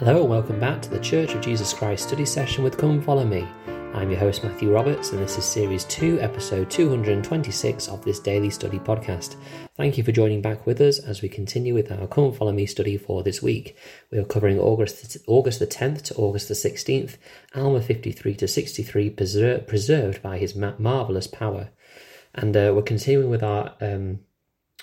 Hello and welcome back to the Church of Jesus Christ study session with Come Follow Me. I'm your host Matthew Roberts and this is series 2 episode 226 of this daily study podcast. Thank you for joining back with us as we continue with our Come Follow Me study for this week. We are covering August August the 10th to August the 16th, Alma 53 to 63 preser- preserved by his ma- marvelous power. And uh, we're continuing with our um,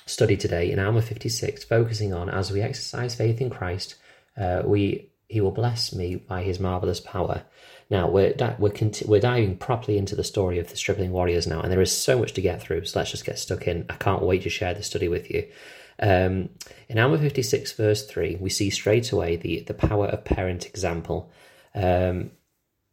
study today in Alma 56 focusing on as we exercise faith in Christ uh, we he will bless me by his marvelous power. Now we're di- we're conti- we're diving properly into the story of the Stripling Warriors now, and there is so much to get through. So let's just get stuck in. I can't wait to share the study with you. Um, in Alma fifty six verse three, we see straight away the the power of parent example. Um,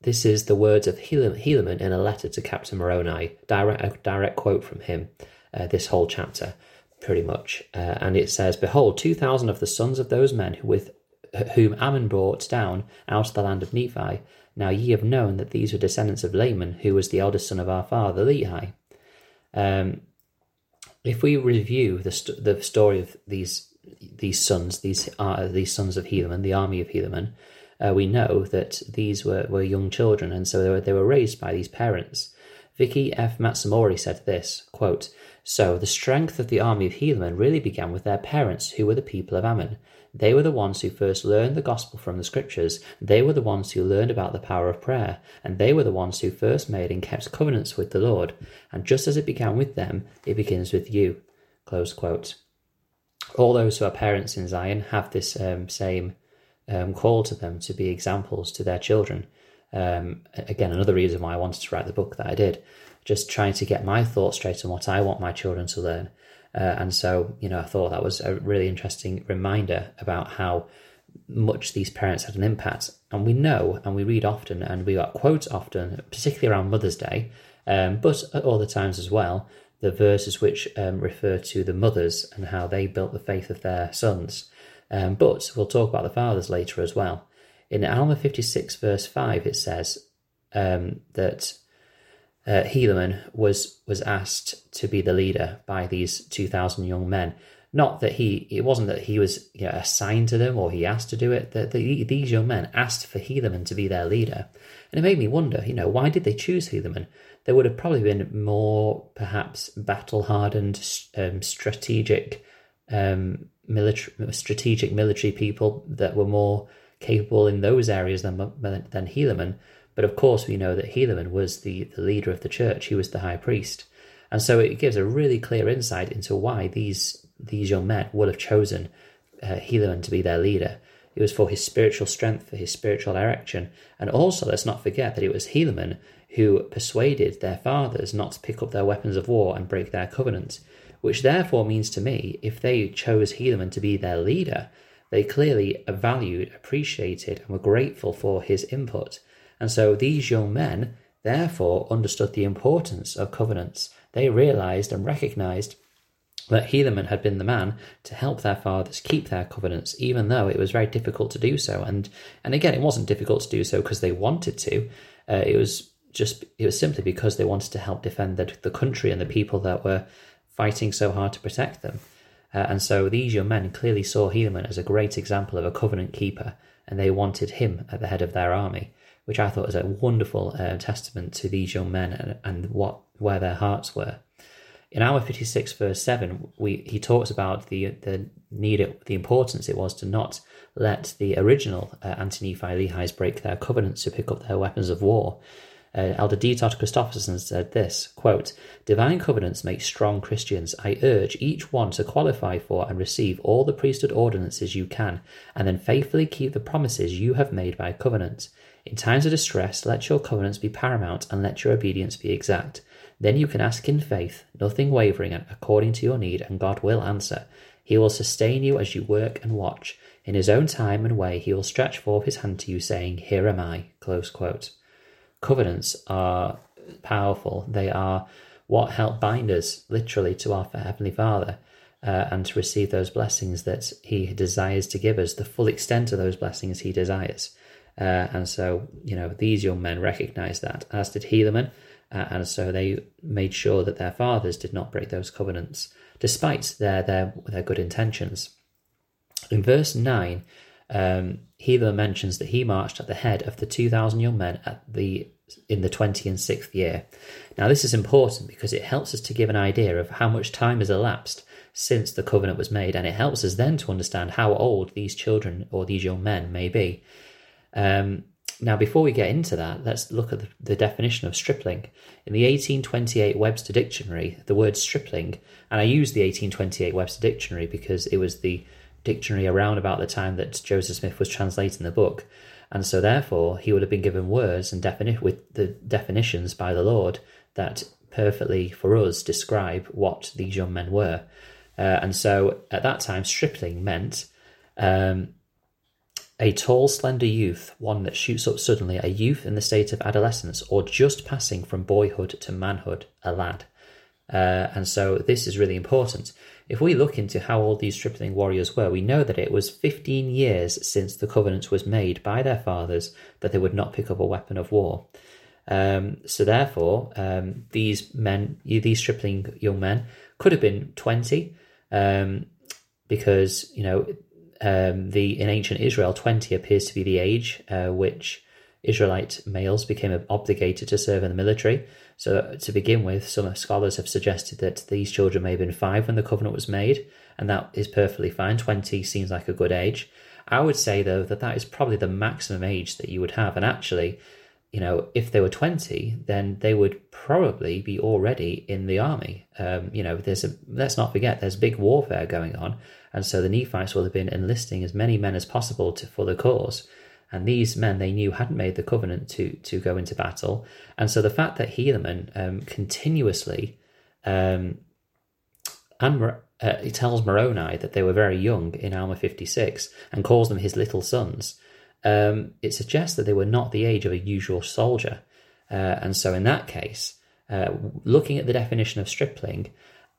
this is the words of Helaman in a letter to Captain Moroni, direct a direct quote from him. Uh, this whole chapter, pretty much, uh, and it says, "Behold, two thousand of the sons of those men who with whom Ammon brought down out of the land of Nephi. Now ye have known that these were descendants of Laman, who was the eldest son of our father Lehi. Um, if we review the st- the story of these these sons, these uh, these sons of Helaman, the army of Helaman, uh, we know that these were, were young children, and so they were, they were raised by these parents. Vicki F. Matsumori said this quote, So the strength of the army of Helaman really began with their parents, who were the people of Ammon. They were the ones who first learned the gospel from the scriptures. They were the ones who learned about the power of prayer. And they were the ones who first made and kept covenants with the Lord. And just as it began with them, it begins with you. Close quote. All those who are parents in Zion have this um, same um, call to them to be examples to their children. Um, again, another reason why I wanted to write the book that I did. Just trying to get my thoughts straight on what I want my children to learn. Uh, and so, you know, I thought that was a really interesting reminder about how much these parents had an impact. And we know and we read often and we got quotes often, particularly around Mother's Day, um, but at other times as well, the verses which um, refer to the mothers and how they built the faith of their sons. Um, but we'll talk about the fathers later as well. In Alma 56, verse 5, it says um, that uh, Helaman was was asked to be the leader by these two thousand young men. Not that he, it wasn't that he was you know, assigned to them or he asked to do it. That the, these young men asked for Helaman to be their leader, and it made me wonder. You know, why did they choose Helaman? There would have probably been more, perhaps, battle-hardened, um, strategic, um, military, strategic military people that were more capable in those areas than than Helaman but of course, we know that Helaman was the, the leader of the church, he was the high priest. And so it gives a really clear insight into why these, these young men would have chosen uh, Helaman to be their leader. It was for his spiritual strength, for his spiritual direction. And also, let's not forget that it was Helaman who persuaded their fathers not to pick up their weapons of war and break their covenant, which therefore means to me, if they chose Helaman to be their leader, they clearly valued, appreciated, and were grateful for his input. And so these young men therefore understood the importance of covenants. They realized and recognized that Helaman had been the man to help their fathers keep their covenants, even though it was very difficult to do so. And and again, it wasn't difficult to do so because they wanted to. Uh, it was just it was simply because they wanted to help defend the, the country and the people that were fighting so hard to protect them. Uh, and so these young men clearly saw Helaman as a great example of a covenant keeper, and they wanted him at the head of their army which I thought was a wonderful uh, testament to these young men and, and what where their hearts were. In Alma 56, verse 7, we, he talks about the, the need, it, the importance it was to not let the original uh, Anti-Nephi-Lehies break their covenants to pick up their weapons of war. Uh, Elder D. Todd Christofferson said this, quote, Divine covenants make strong Christians. I urge each one to qualify for and receive all the priesthood ordinances you can, and then faithfully keep the promises you have made by covenant. In times of distress, let your covenants be paramount and let your obedience be exact. Then you can ask in faith, nothing wavering, according to your need, and God will answer. He will sustain you as you work and watch. In his own time and way, he will stretch forth his hand to you, saying, Here am I. Covenants are powerful. They are what help bind us, literally, to our Heavenly Father. Uh, and to receive those blessings that he desires to give us, the full extent of those blessings he desires. Uh, and so, you know, these young men recognized that, as did Helaman. Uh, and so they made sure that their fathers did not break those covenants, despite their, their, their good intentions. In verse 9, um, Helaman mentions that he marched at the head of the 2,000 young men at the in the 20 and 6th year. Now, this is important because it helps us to give an idea of how much time has elapsed since the covenant was made, and it helps us then to understand how old these children or these young men may be. Um, now, before we get into that, let's look at the, the, definition of stripling. In the 1828 Webster Dictionary, the word stripling, and I use the 1828 Webster Dictionary because it was the dictionary around about the time that Joseph Smith was translating the book, and so therefore he would have been given words and defini- with the definitions by the Lord that perfectly for us describe what these young men were. Uh, and so at that time, stripling meant um, a tall, slender youth, one that shoots up suddenly, a youth in the state of adolescence, or just passing from boyhood to manhood, a lad. Uh, and so this is really important. If we look into how old these stripling warriors were, we know that it was 15 years since the covenant was made by their fathers that they would not pick up a weapon of war. Um, so therefore, um, these men, these stripling young men, could have been 20, um, because you know um, the in ancient Israel, 20 appears to be the age uh, which Israelite males became obligated to serve in the military. So, to begin with, some scholars have suggested that these children may have been five when the covenant was made, and that is perfectly fine. 20 seems like a good age. I would say, though, that that is probably the maximum age that you would have. And actually, you know, if they were 20, then they would probably be already in the army. Um, you know, there's a, let's not forget, there's big warfare going on. And so the Nephites will have been enlisting as many men as possible to, for the cause. And these men they knew hadn't made the covenant to, to go into battle. And so the fact that Helaman um, continuously, um, and uh, he tells Moroni that they were very young in Alma 56 and calls them his little sons, um, it suggests that they were not the age of a usual soldier. Uh, and so in that case, uh, looking at the definition of stripling,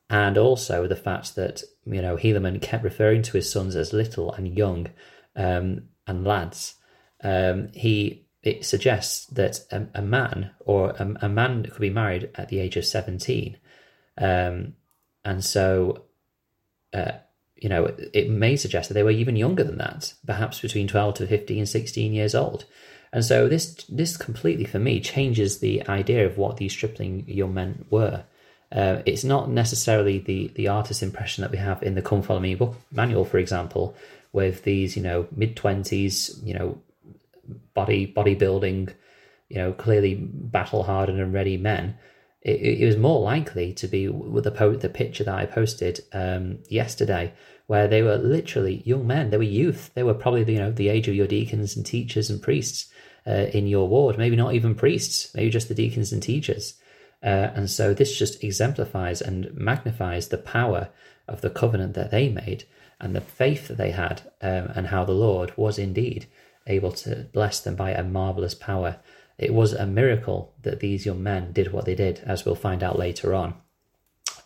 and also the fact that you know Helaman kept referring to his sons as little and young um, and lads. Um, he it suggests that a, a man or a, a, man could be married at the age of seventeen, um, and so uh, you know it may suggest that they were even younger than that, perhaps between twelve to 15, and 16 years old. And so this this completely for me changes the idea of what these stripling young men were. Uh, it's not necessarily the the artist's impression that we have in the Come Follow Me book manual, for example, with these you know mid twenties, you know, body bodybuilding, you know, clearly battle hardened and ready men. It, it, was more likely to be with the po- the picture that I posted um, yesterday, where they were literally young men. They were youth. They were probably you know the age of your deacons and teachers and priests uh, in your ward. Maybe not even priests. Maybe just the deacons and teachers uh, and so this just exemplifies and magnifies the power of the covenant that they made and the faith that they had, um, and how the Lord was indeed able to bless them by a marvelous power. It was a miracle that these young men did what they did, as we'll find out later on.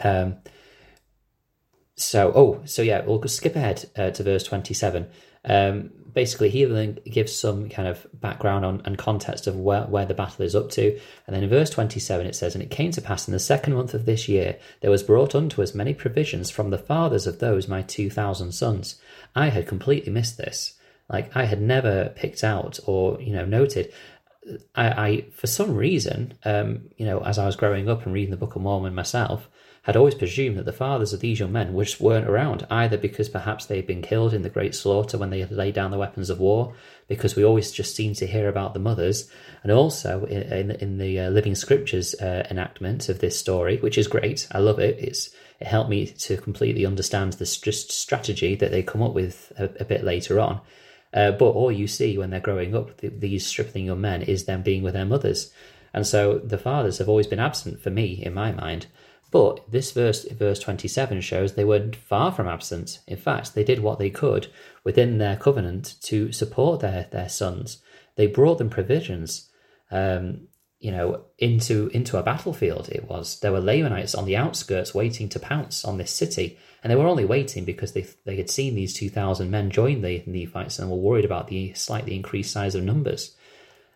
Um, so, oh, so yeah, we'll skip ahead uh, to verse 27. Um, basically, he then gives some kind of background on and context of where, where the battle is up to. And then in verse 27, it says, And it came to pass in the second month of this year, there was brought unto us many provisions from the fathers of those my 2,000 sons. I had completely missed this. Like, I had never picked out or, you know, noted. I, I for some reason, um, you know, as I was growing up and reading the Book of Mormon myself, had always presumed that the fathers of these young men just weren't around, either because perhaps they had been killed in the great slaughter when they had laid down the weapons of war, because we always just seem to hear about the mothers, and also in, in, the uh, Living Scriptures uh, enactment of this story, which is great. I love it. It's it helped me to completely understand the just strategy that they come up with a, a bit later on. Uh, but all you see when they're growing up, the, these stripling young men, is them being with their mothers. And so the fathers have always been absent for me, in my mind. But this verse, verse 27, shows they were far from absent. In fact, they did what they could within their covenant to support their, their sons. They brought them provisions, um, you know, into, into a battlefield. It was there were Lamanites on the outskirts waiting to pounce on this city, and they were only waiting because they they had seen these two thousand men join the Nephites and were worried about the slightly increased size of numbers.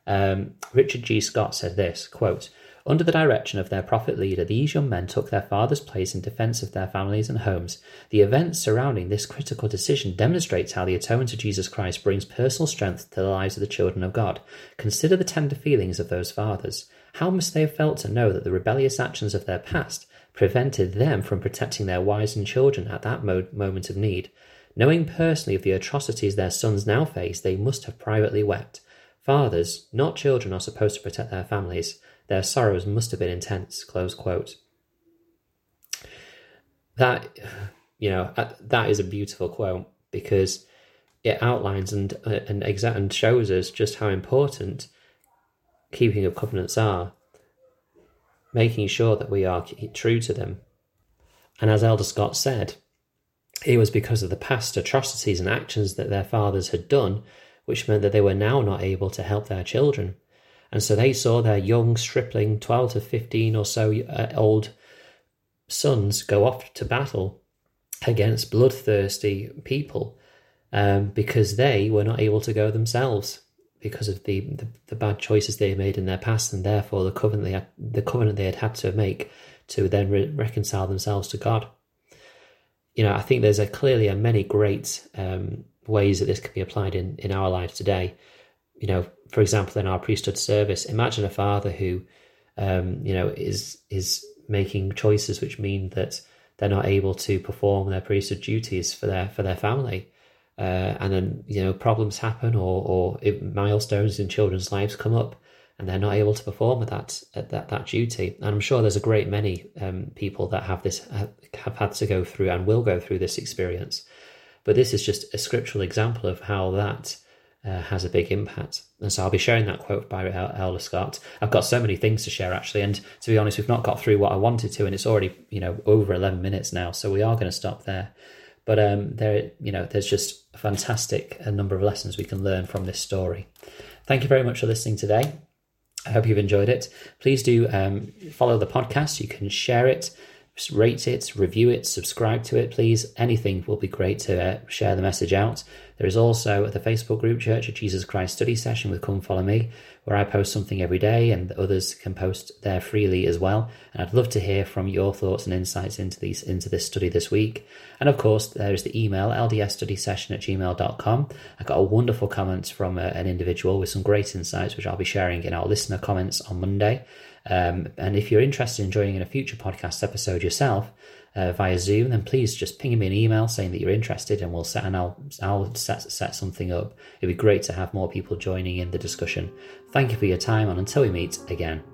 Um, Richard G. Scott said this quote Under the direction of their prophet leader, these young men took their father's place in defense of their families and homes. The events surrounding this critical decision demonstrates how the atonement of Jesus Christ brings personal strength to the lives of the children of God. Consider the tender feelings of those fathers. How must they have felt to know that the rebellious actions of their past prevented them from protecting their wives and children at that mo- moment of need? Knowing personally of the atrocities their sons now face, they must have privately wept. Fathers, not children, are supposed to protect their families. Their sorrows must have been intense. Close quote. That, you know, uh, that is a beautiful quote because it outlines and uh, and exa- and shows us just how important keeping of covenants are. Making sure that we are true to them. And as Elder Scott said, it was because of the past atrocities and actions that their fathers had done, which meant that they were now not able to help their children. And so they saw their young, stripling, 12 to 15 or so uh, old sons go off to battle against bloodthirsty people um, because they were not able to go themselves because of the, the, the, bad choices they made in their past and therefore the covenant they had, the covenant they had had to make to then re- reconcile themselves to God. You know, I think there's a clearly a many great um, ways that this can be applied in, in our lives today. You know, for example, in our priesthood service, imagine a father who, um, you know, is is making choices which mean that they're not able to perform their priesthood duties for their for their family, uh, and then you know problems happen or or milestones in children's lives come up, and they're not able to perform at that at that that duty. And I'm sure there's a great many um, people that have this have had to go through and will go through this experience. But this is just a scriptural example of how that uh, has a big impact. And so I'll be sharing that quote by Elder Scott. I've got so many things to share actually, and to be honest, we've not got through what I wanted to, and it's already you know over eleven minutes now, so we are going to stop there. But um, there, you know, there's just a fantastic a number of lessons we can learn from this story. Thank you very much for listening today. I hope you've enjoyed it. Please do um, follow the podcast. You can share it rate it, review it, subscribe to it, please. Anything will be great to uh, share the message out. There is also the Facebook group Church of Jesus Christ study session with Come Follow Me, where I post something every day and others can post there freely as well. And I'd love to hear from your thoughts and insights into these into this study this week. And of course, there is the email ldsstudysession at gmail.com. I got a wonderful comment from a, uh, an individual with some great insights, which I'll be sharing in our listener comments on Monday. Um, and if you're interested in joining in a future podcast episode yourself uh, via Zoom, then please just ping me an email saying that you're interested, and we'll set and I'll I'll set set something up. It'd be great to have more people joining in the discussion. Thank you for your time, and until we meet again.